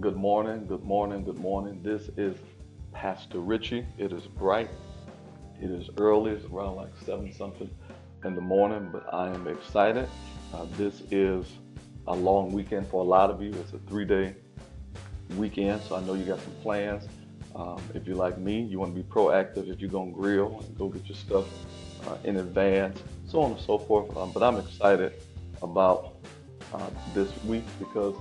Good morning, good morning, good morning. This is Pastor Richie. It is bright. It is early. It's around like 7 something in the morning, but I am excited. Uh, this is a long weekend for a lot of you. It's a three day weekend, so I know you got some plans. Um, if you're like me, you want to be proactive. If you're going to grill and go get your stuff uh, in advance, so on and so forth. Um, but I'm excited about uh, this week because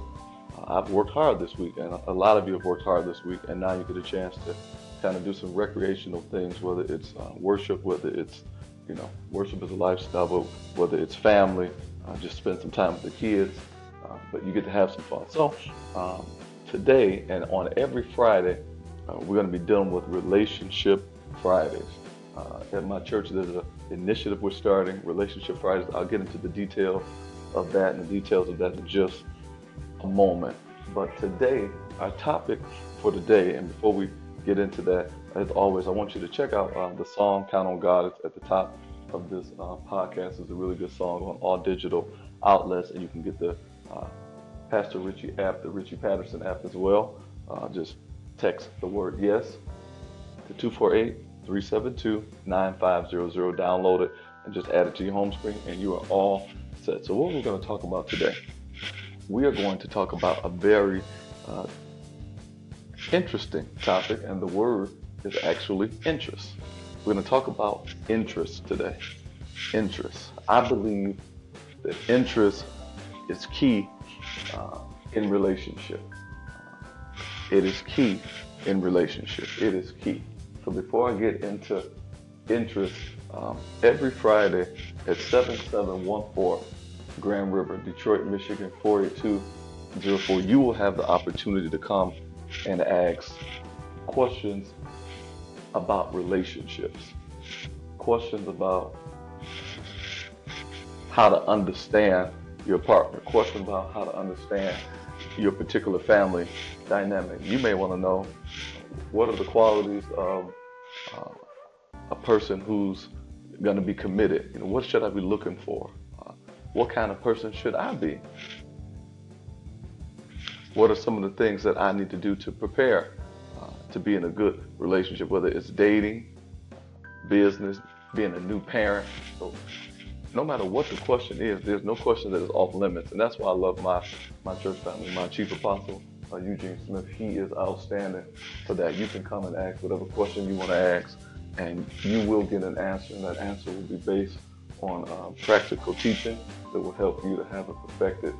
I've worked hard this week, and a lot of you have worked hard this week, and now you get a chance to kind of do some recreational things, whether it's uh, worship, whether it's you know worship as a lifestyle, but whether it's family, uh, just spend some time with the kids. Uh, but you get to have some fun. So um, today and on every Friday, uh, we're going to be dealing with Relationship Fridays. Uh, at my church, there's an initiative we're starting, Relationship Fridays. I'll get into the details of that and the details of that in just a moment. But today, our topic for today, and before we get into that, as always, I want you to check out uh, the song "Count on God." It's at the top of this uh, podcast. It's a really good song on all digital outlets, and you can get the uh, Pastor Richie app, the Richie Patterson app as well. Uh, just text the word yes to 248 372 9500. Download it and just add it to your home screen, and you are all set. So, what we're going to talk about today, we are going to talk about a very uh, interesting topic, and the word is actually interest. We're going to talk about interest today. Interest. I believe that interest is key uh, in relationship. It is key in relationship. It is key. So before I get into interest, um, every Friday at 7714 Grand River, Detroit, Michigan 48204, you will have the opportunity to come and ask questions about relationships, questions about how to understand your partner, questions about how to understand your particular family dynamic. You may want to know what are the qualities of uh, a person who's going to be committed. You know, what should I be looking for? What kind of person should I be? What are some of the things that I need to do to prepare uh, to be in a good relationship, whether it's dating, business, being a new parent. So no matter what the question is, there's no question that is off limits. And that's why I love my, my church family. My chief apostle, uh, Eugene Smith, he is outstanding for that. You can come and ask whatever question you want to ask, and you will get an answer, and that answer will be based on um, practical teaching that will help you to have a perfected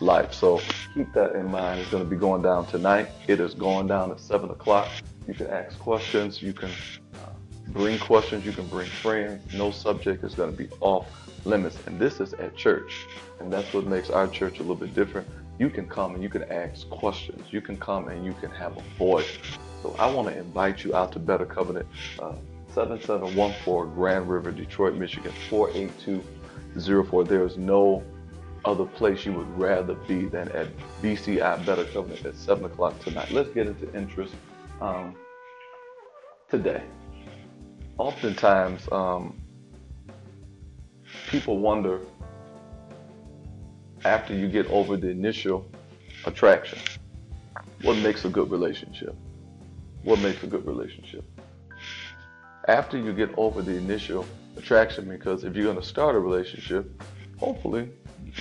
life. So keep that in mind. It's going to be going down tonight. It is going down at 7 o'clock. You can ask questions. You can uh, bring questions. You can bring friends. No subject is going to be off limits. And this is at church. And that's what makes our church a little bit different. You can come and you can ask questions. You can come and you can have a voice. So I want to invite you out to Better Covenant. Uh, 7714 Grand River, Detroit, Michigan 48204. There is no other place you would rather be than at BCI Better Covenant at 7 o'clock tonight. Let's get into interest um, today. Oftentimes, um, people wonder after you get over the initial attraction, what makes a good relationship? What makes a good relationship? After you get over the initial attraction, because if you're going to start a relationship, hopefully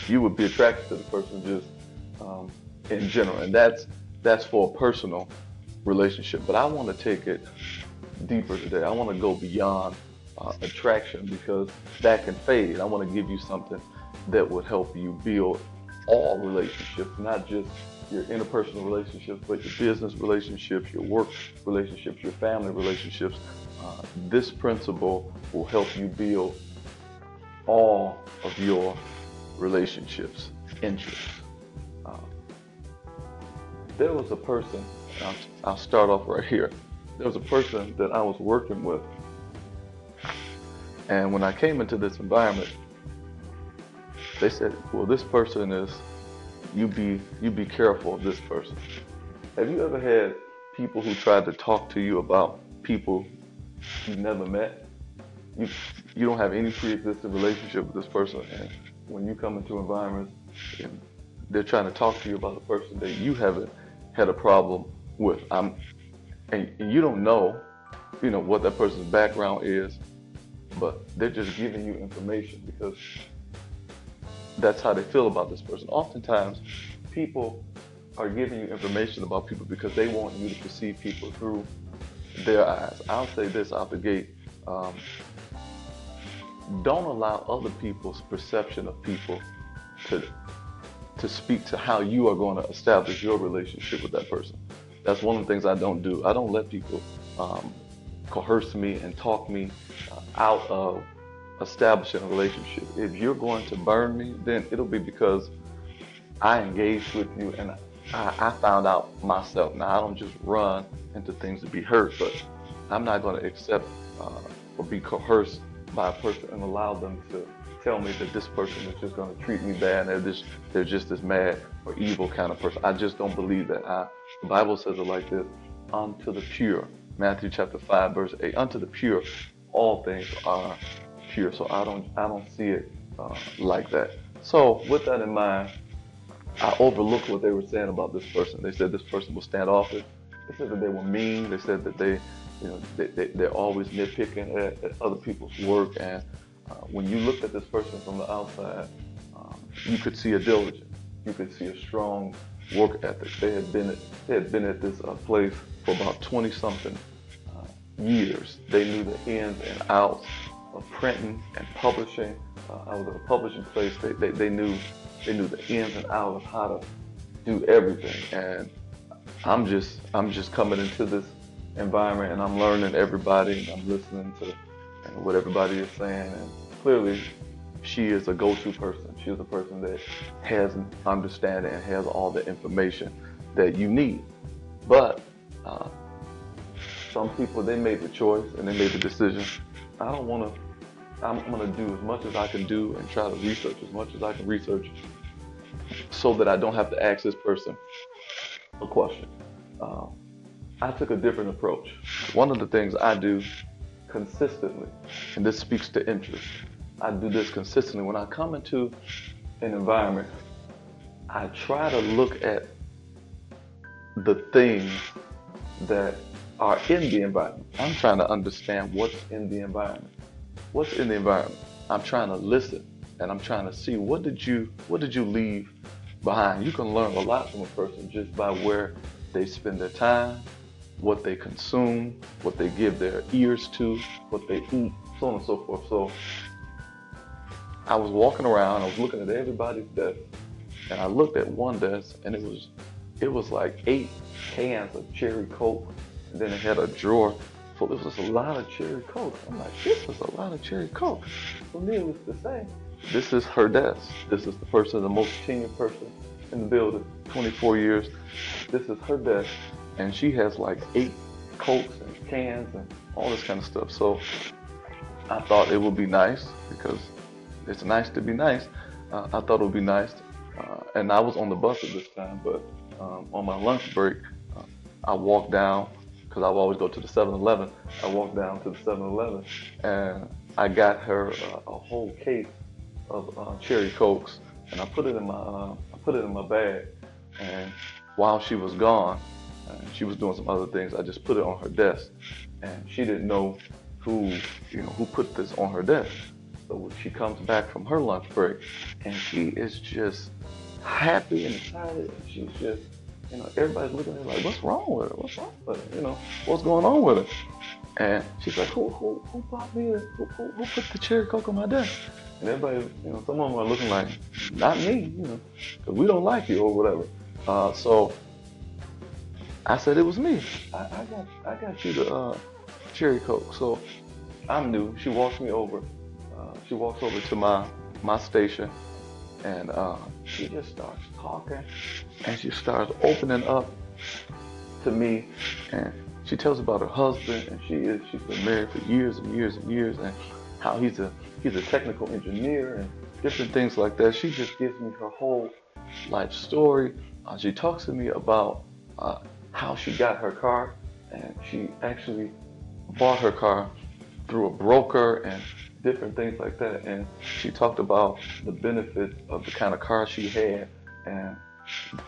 you would be attracted to the person just um, in general, and that's that's for a personal relationship. But I want to take it deeper today. I want to go beyond uh, attraction because that can fade. I want to give you something that would help you build all relationships, not just your interpersonal relationships, but your business relationships, your work relationships, your family relationships, uh, this principle will help you build all of your relationships, interests. Uh, there was a person, I'll, I'll start off right here. There was a person that I was working with. And when I came into this environment, they said, well, this person is, you be, you be careful of this person. Have you ever had people who tried to talk to you about people you've never met. You you don't have any pre-existing relationship with this person, and when you come into environments, they're trying to talk to you about a person that you haven't had a problem with. I'm, and, and you don't know, you know, what that person's background is, but they're just giving you information because that's how they feel about this person. Oftentimes, people are giving you information about people because they want you to perceive people through their eyes. I'll say this out the gate. Um, don't allow other people's perception of people to to speak to how you are going to establish your relationship with that person. That's one of the things I don't do. I don't let people um, coerce me and talk me uh, out of establishing a relationship. If you're going to burn me, then it'll be because I engaged with you and I, I found out myself. Now, I don't just run into things to be hurt, but I'm not going to accept uh, or be coerced by a person and allow them to tell me that this person is just going to treat me bad and they're just, they're just this mad or evil kind of person. I just don't believe that. I, the Bible says it like this unto the pure. Matthew chapter 5, verse 8. Unto the pure, all things are pure. So I don't, I don't see it uh, like that. So with that in mind, I overlooked what they were saying about this person. They said this person was standoffish. They said that they were mean. They said that they, you know, they, they, they're always nitpicking at, at other people's work. And uh, when you looked at this person from the outside, um, you could see a diligence. You could see a strong work ethic. They had been at, they had been at this uh, place for about 20 something uh, years. They knew the ins and outs of printing and publishing. I was at a publishing place. They, they, they knew they knew the ins and outs of how to do everything. And I'm just I'm just coming into this environment and I'm learning everybody and I'm listening to what everybody is saying and clearly she is a go-to person. She is a person that has understanding and has all the information that you need. But uh, some people they made the choice and they made the decision. I don't want to. I'm going to do as much as I can do and try to research as much as I can research so that I don't have to ask this person a question. Uh, I took a different approach. One of the things I do consistently, and this speaks to interest, I do this consistently. When I come into an environment, I try to look at the things that are in the environment. I'm trying to understand what's in the environment. What's in the environment? I'm trying to listen and I'm trying to see what did you what did you leave behind. You can learn a lot from a person just by where they spend their time, what they consume, what they give their ears to, what they eat, so on and so forth. So I was walking around, I was looking at everybody's desk, and I looked at one desk and it was it was like eight cans of cherry coke, and then it had a drawer full. It was a lot of cherry coke. I'm like, this is a lot of cherry coke. For me, it was the same. This is her desk. This is the person, the most tenured person in the building, 24 years. This is her desk, and she has like eight cokes and cans and all this kind of stuff. So I thought it would be nice because it's nice to be nice. Uh, I thought it would be nice, uh, and I was on the bus at this time, but um, on my lunch break, uh, I walked down because I always go to the 7-Eleven. I walked down to the 7-Eleven and I got her uh, a whole case of uh, cherry cokes, and I put it in my uh, I put it in my bag. And while she was gone, she was doing some other things. I just put it on her desk, and she didn't know who you know who put this on her desk. So she comes back from her lunch break, and she is just happy and excited. She's just you know everybody's looking at her like, what's wrong with her? What's wrong with her? You know what's going on with her? And she's like, who who who bought me? A, who, who, who put the cherry coke on my desk? And everybody, you know, some of them are looking like, not me, you know, because we don't like you or whatever. Uh, so I said it was me. I, I got I got you the uh, cherry coke. So I'm new. She walks me over. Uh, she walks over to my my station, and uh, she just starts talking, and she starts opening up to me, and she tells about her husband, and she is she's been married for years and years and years, and how he's a he's a technical engineer and different things like that. She just gives me her whole life story. Uh, she talks to me about uh, how she got her car, and she actually bought her car through a broker and different things like that. And she talked about the benefits of the kind of car she had, and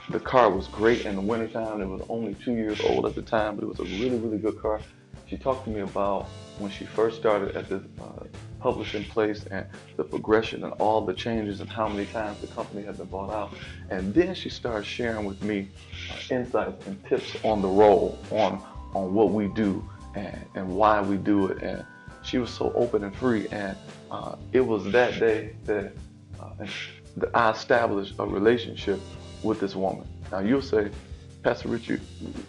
the car was great in the wintertime. It was only two years old at the time, but it was a really, really good car. She talked to me about when she first started at this uh, publishing place and the progression and all the changes and how many times the company had been bought out. And then she started sharing with me uh, insights and tips on the role, on on what we do and, and why we do it. And she was so open and free. And uh, it was that day that, uh, that I established a relationship with this woman. Now you'll say, Pastor Richard,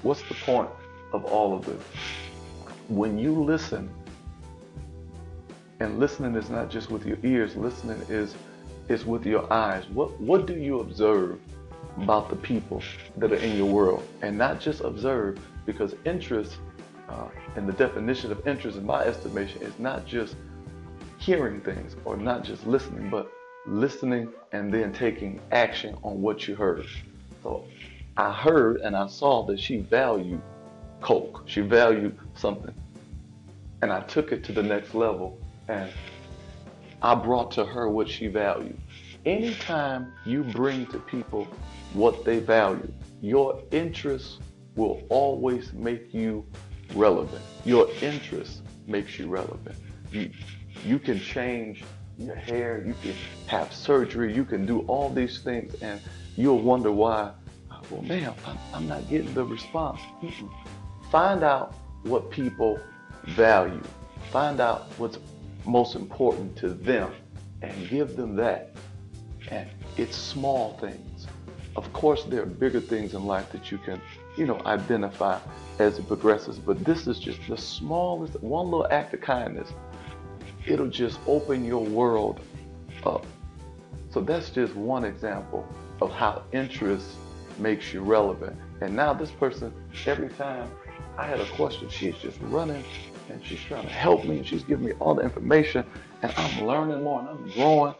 what's the point of all of this? When you listen, and listening is not just with your ears, listening is is with your eyes. What what do you observe about the people that are in your world? And not just observe, because interest uh, and the definition of interest in my estimation is not just hearing things or not just listening, but listening and then taking action on what you heard. So I heard and I saw that she valued Coke. She valued something. And I took it to the next level and I brought to her what she valued. Anytime you bring to people what they value, your interest will always make you relevant. Your interest makes you relevant. You, you can change your hair, you can have surgery, you can do all these things, and you'll wonder why, oh, well, man, I'm not getting the response. Find out what people value, find out what's most important to them, and give them that. And it's small things. Of course, there are bigger things in life that you can, you know, identify as it progresses, but this is just the smallest, one little act of kindness it'll just open your world up. So that's just one example of how interest makes you relevant. And now this person, every time I had a question, she's just running and she's trying to help me and she's giving me all the information and I'm learning more and I'm growing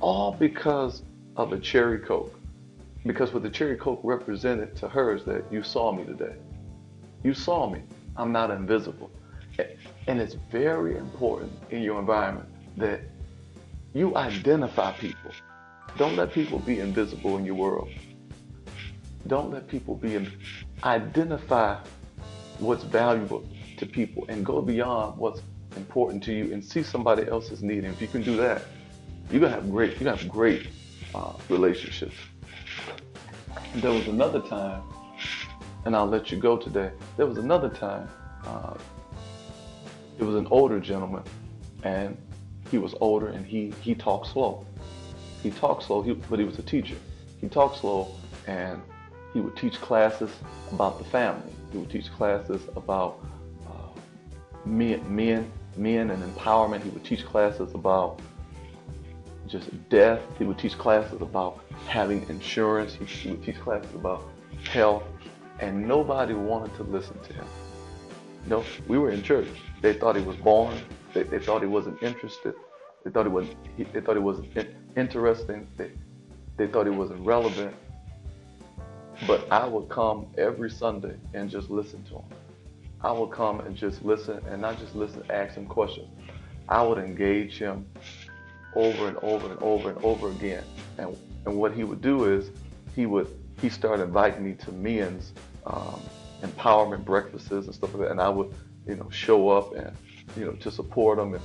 all because of a cherry coke. Because what the cherry coke represented to her is that you saw me today. You saw me. I'm not invisible. And it's very important in your environment that you identify people. Don't let people be invisible in your world. Don't let people be in. Identify what's valuable to people and go beyond what's important to you and see somebody else's need. And if you can do that, you're gonna have great. You're gonna have great uh, relationships. And there was another time, and I'll let you go today. There was another time. Uh, it was an older gentleman, and he was older, and he he talked slow. He talked slow, he, but he was a teacher. He talked slow, and he would teach classes about the family. He would teach classes about uh, men, men, men and empowerment. He would teach classes about just death. He would teach classes about having insurance. He, would teach classes about health, and nobody wanted to listen to him. No, we were in church. They thought he was boring. They, they thought he wasn't interested. They thought he was. He, they thought he wasn't interesting. They, they thought he wasn't relevant. But I would come every Sunday and just listen to him. I would come and just listen, and not just listen, ask him questions. I would engage him over and over and over and over again. And and what he would do is he would he started inviting me to men's um, empowerment breakfasts and stuff like that, and I would you know, show up and, you know, to support him and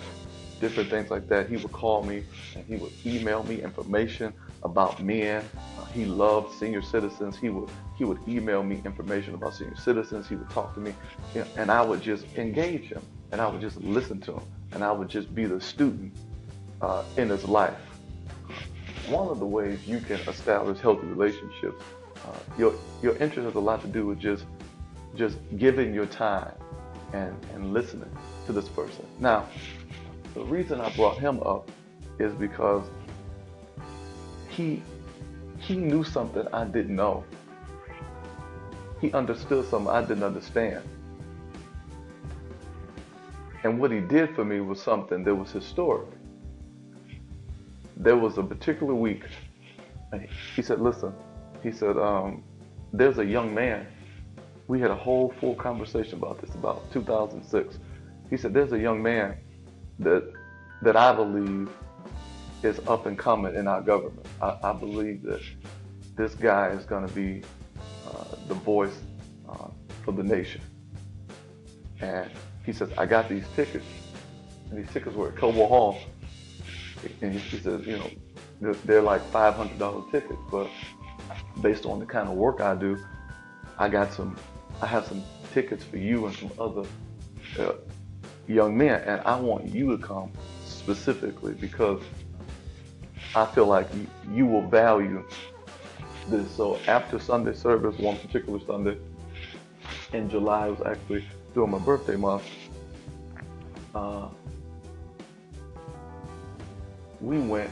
different things like that. He would call me and he would email me information about men. Uh, he loved senior citizens. He would he would email me information about senior citizens. He would talk to me, you know, and I would just engage him and I would just listen to him and I would just be the student uh, in his life. One of the ways you can establish healthy relationships, uh, your your interest has a lot to do with just just giving your time and, and listening to this person. Now, the reason I brought him up is because he he knew something I didn't know. He understood something I didn't understand. And what he did for me was something that was historic. There was a particular week, he said, listen, he said, um, there's a young man we had a whole full conversation about this about 2006. He said, "There's a young man that that I believe is up and coming in our government. I, I believe that this guy is going to be uh, the voice uh, for the nation. And he says, I got these tickets. And these tickets were at Cobo Hall. And he says, you know, they're like $500 tickets, but based on the kind of work I do, I got some, I have some tickets for you and some other uh, young men, and I want you to come specifically because I feel like you, you will value this. So after Sunday service, one particular Sunday in July, it was actually during my birthday month. Uh, we went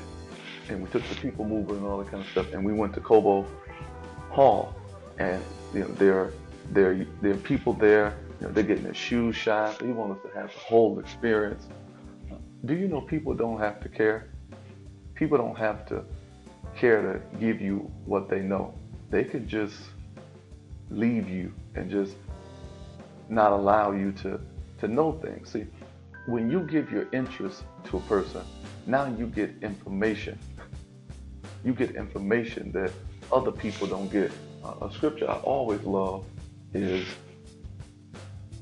and we took the people mover and all that kind of stuff, and we went to Cobo Hall, and you know there there there are people there. You know, they're getting their shoes shined. They want us to have the whole experience. Do you know people don't have to care? People don't have to care to give you what they know. They could just leave you and just not allow you to, to know things. See, when you give your interest to a person, now you get information. You get information that other people don't get. Uh, a scripture I always love is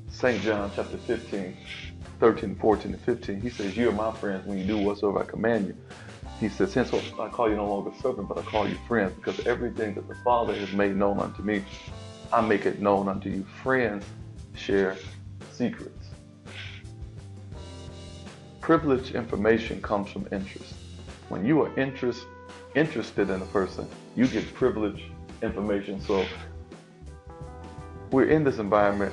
St. John chapter 15, 13, 14, and 15. He says, You are my friends when you do whatsoever I command you. He says, Since I call you no longer servant, but I call you friends, because everything that the Father has made known unto me, I make it known unto you. Friends share secrets. Privileged information comes from interest. When you are interest, interested in a person, you get privileged information. So we're in this environment,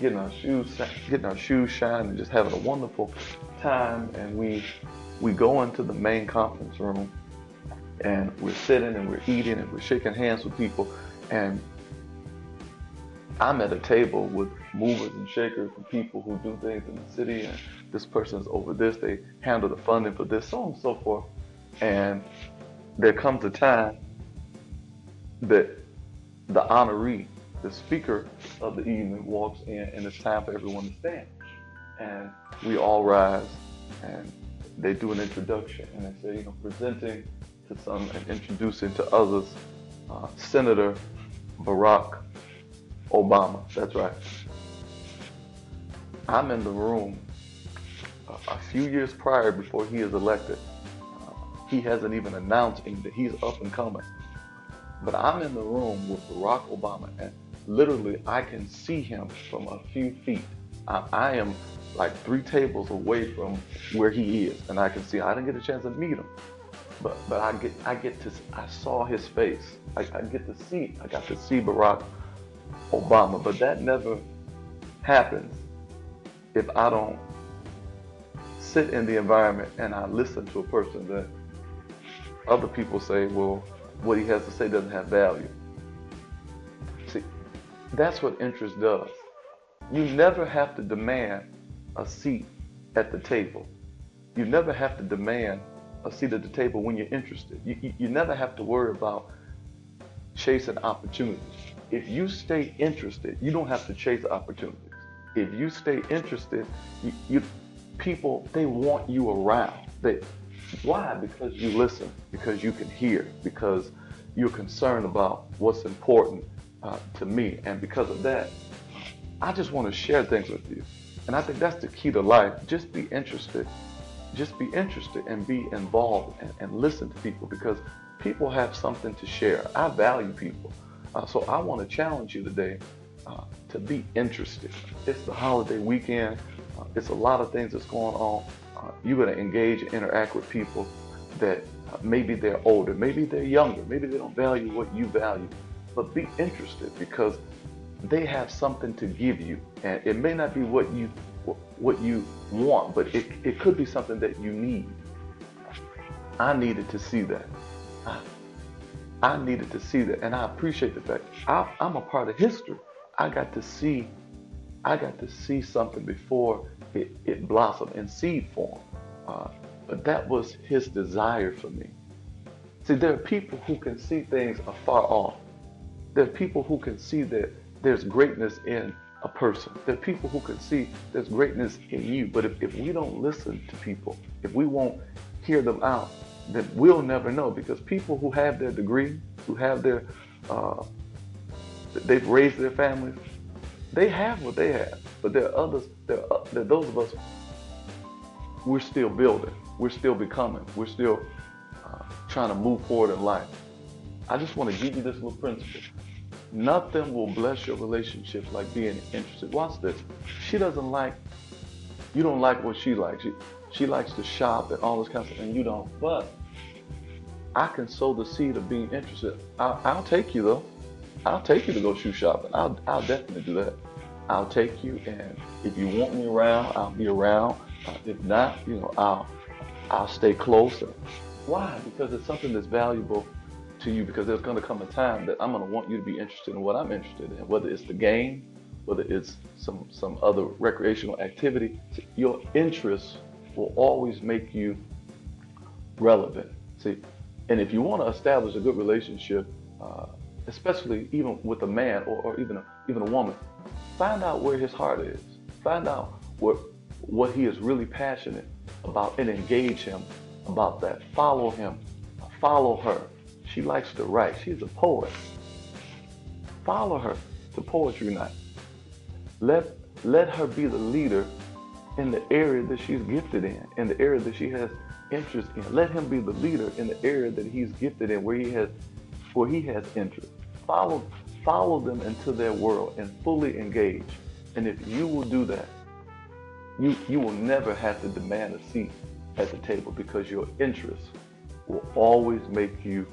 getting our shoes, getting our shoes shined, and just having a wonderful time. And we we go into the main conference room, and we're sitting and we're eating and we're shaking hands with people, and I'm at a table with movers and shakers and people who do things in the city, and this person's over this, they handle the funding for this, so on and so forth. And there comes a time that the honoree, the speaker of the evening, walks in, and it's time for everyone to stand. And we all rise, and they do an introduction, and they say, you know, presenting to some and introducing to others, uh, Senator Barack Obama. That's right. I'm in the room a, few years prior before he is elected. Uh, he hasn't even announced that he's up and coming. But I'm in the room with Barack Obama, and literally I can see him from a few feet. I, I am like three tables away from where he is, and I can see. I didn't get a chance to meet him, but but I get I get to I saw his face. I, I get to see. I got to see Barack Obama, but that never happens if I don't sit in the environment and I listen to a person that other people say, well, what he has to say doesn't have value. See, that's what interest does. You never have to demand a seat at the table. You never have to demand a seat at the table when you're interested. You, you, you never have to worry about chasing opportunities. If you stay interested, you don't have to chase opportunities. If you stay interested, you, you people they want you around. They why? Because you listen, because you can hear, because you're concerned about what's important uh, to me, and because of that, I just want to share things with you. And I think that's the key to life. Just be interested. Just be interested and be involved and, and listen to people because people have something to share. I value people. Uh, so I want to challenge you today uh, to be interested. It's the holiday weekend. Uh, it's a lot of things that's going on. Uh, you're going to engage and interact with people that maybe they're older, maybe they're younger, maybe they don't value what you value, but be interested because they have something to give you, and it may not be what you what you want, but it, it could be something that you need. I needed to see that. I needed to see that, and I appreciate the fact I, I'm a part of history. I got to see, I got to see something before it, it blossomed in seed form. Uh, but that was his desire for me. See, there are people who can see things afar off. There are people who can see that there's greatness in a person. There are people who can see there's greatness in you. But if, if we don't listen to people, if we won't hear them out, then we'll never know because people who have their degree, who have their, uh, they've raised their families. They have what they have, but there are others. There are, there are those of us. We're still building. We're still becoming. We're still uh, trying to move forward in life. I just want to give you this little principle. Nothing will bless your relationship like being interested. Watch this. She doesn't like, you don't like what she likes. She, she likes to shop and all this kind of stuff, and you don't. But I can sow the seed of being interested. I'll, I'll take you though. I'll take you to go shoe shopping. I'll, I'll definitely do that. I'll take you, and if you want me around, I'll be around. Uh, if not, you know, I'll I'll stay closer. Why? Because it's something that's valuable to you because there's going to come a time that I'm going to want you to be interested in what I'm interested in, whether it's the game, whether it's some some other recreational activity. Your interests will always make you relevant. See, and if you want to establish a good relationship, uh, especially even with a man or, or even a, even a woman, find out where his heart is. Find out what what he is really passionate about, and engage him about that. Follow him. Follow her she likes to write. She's a poet. Follow her to poetry night. Let let her be the leader in the area that she's gifted in, in the area that she has interest in. Let him be the leader in the area that he's gifted in, where he has where he has interest. Follow follow them into their world and fully engage. And if you will do that, you you will never have to demand a seat at the table because your interests will always make you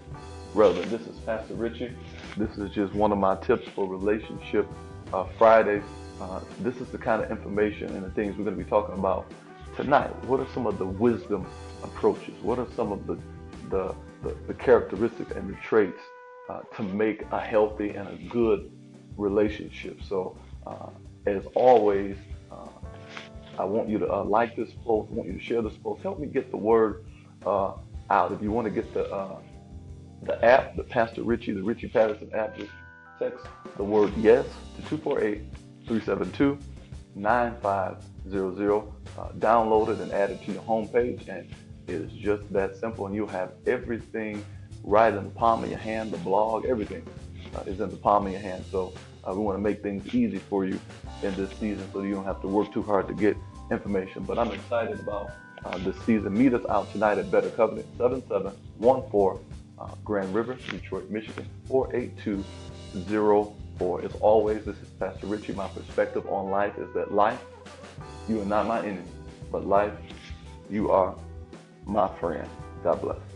relevant. This is Pastor Richie. This is just one of my tips for relationship uh, Fridays. Uh, this is the kind of information and the things we're going to be talking about tonight. What are some of the wisdom approaches? What are some of the the, the, the characteristics and the traits uh, to make a healthy and a good relationship? So, uh, as always, uh, I want you to uh, like this post. I want you to share this post. Help me get the word out. If you want to get the the app, the Pastor Richie, the Richie Patterson app, just text the word yes to 248 372 9500. Uh, download it and add it to your homepage, and it is just that simple. And you'll have everything right in the palm of your hand. The blog, everything uh, is in the palm of your hand. So uh, we want to make things easy for you in this season so you don't have to work too hard to get information. But I'm excited about uh, this season. Meet us out tonight at Better Covenant, 7714 uh, Grand River, Detroit, Michigan, 48204. As always, this is Pastor Richie. My perspective on life is that life, you are not my enemy, but life, you are my friend. God bless.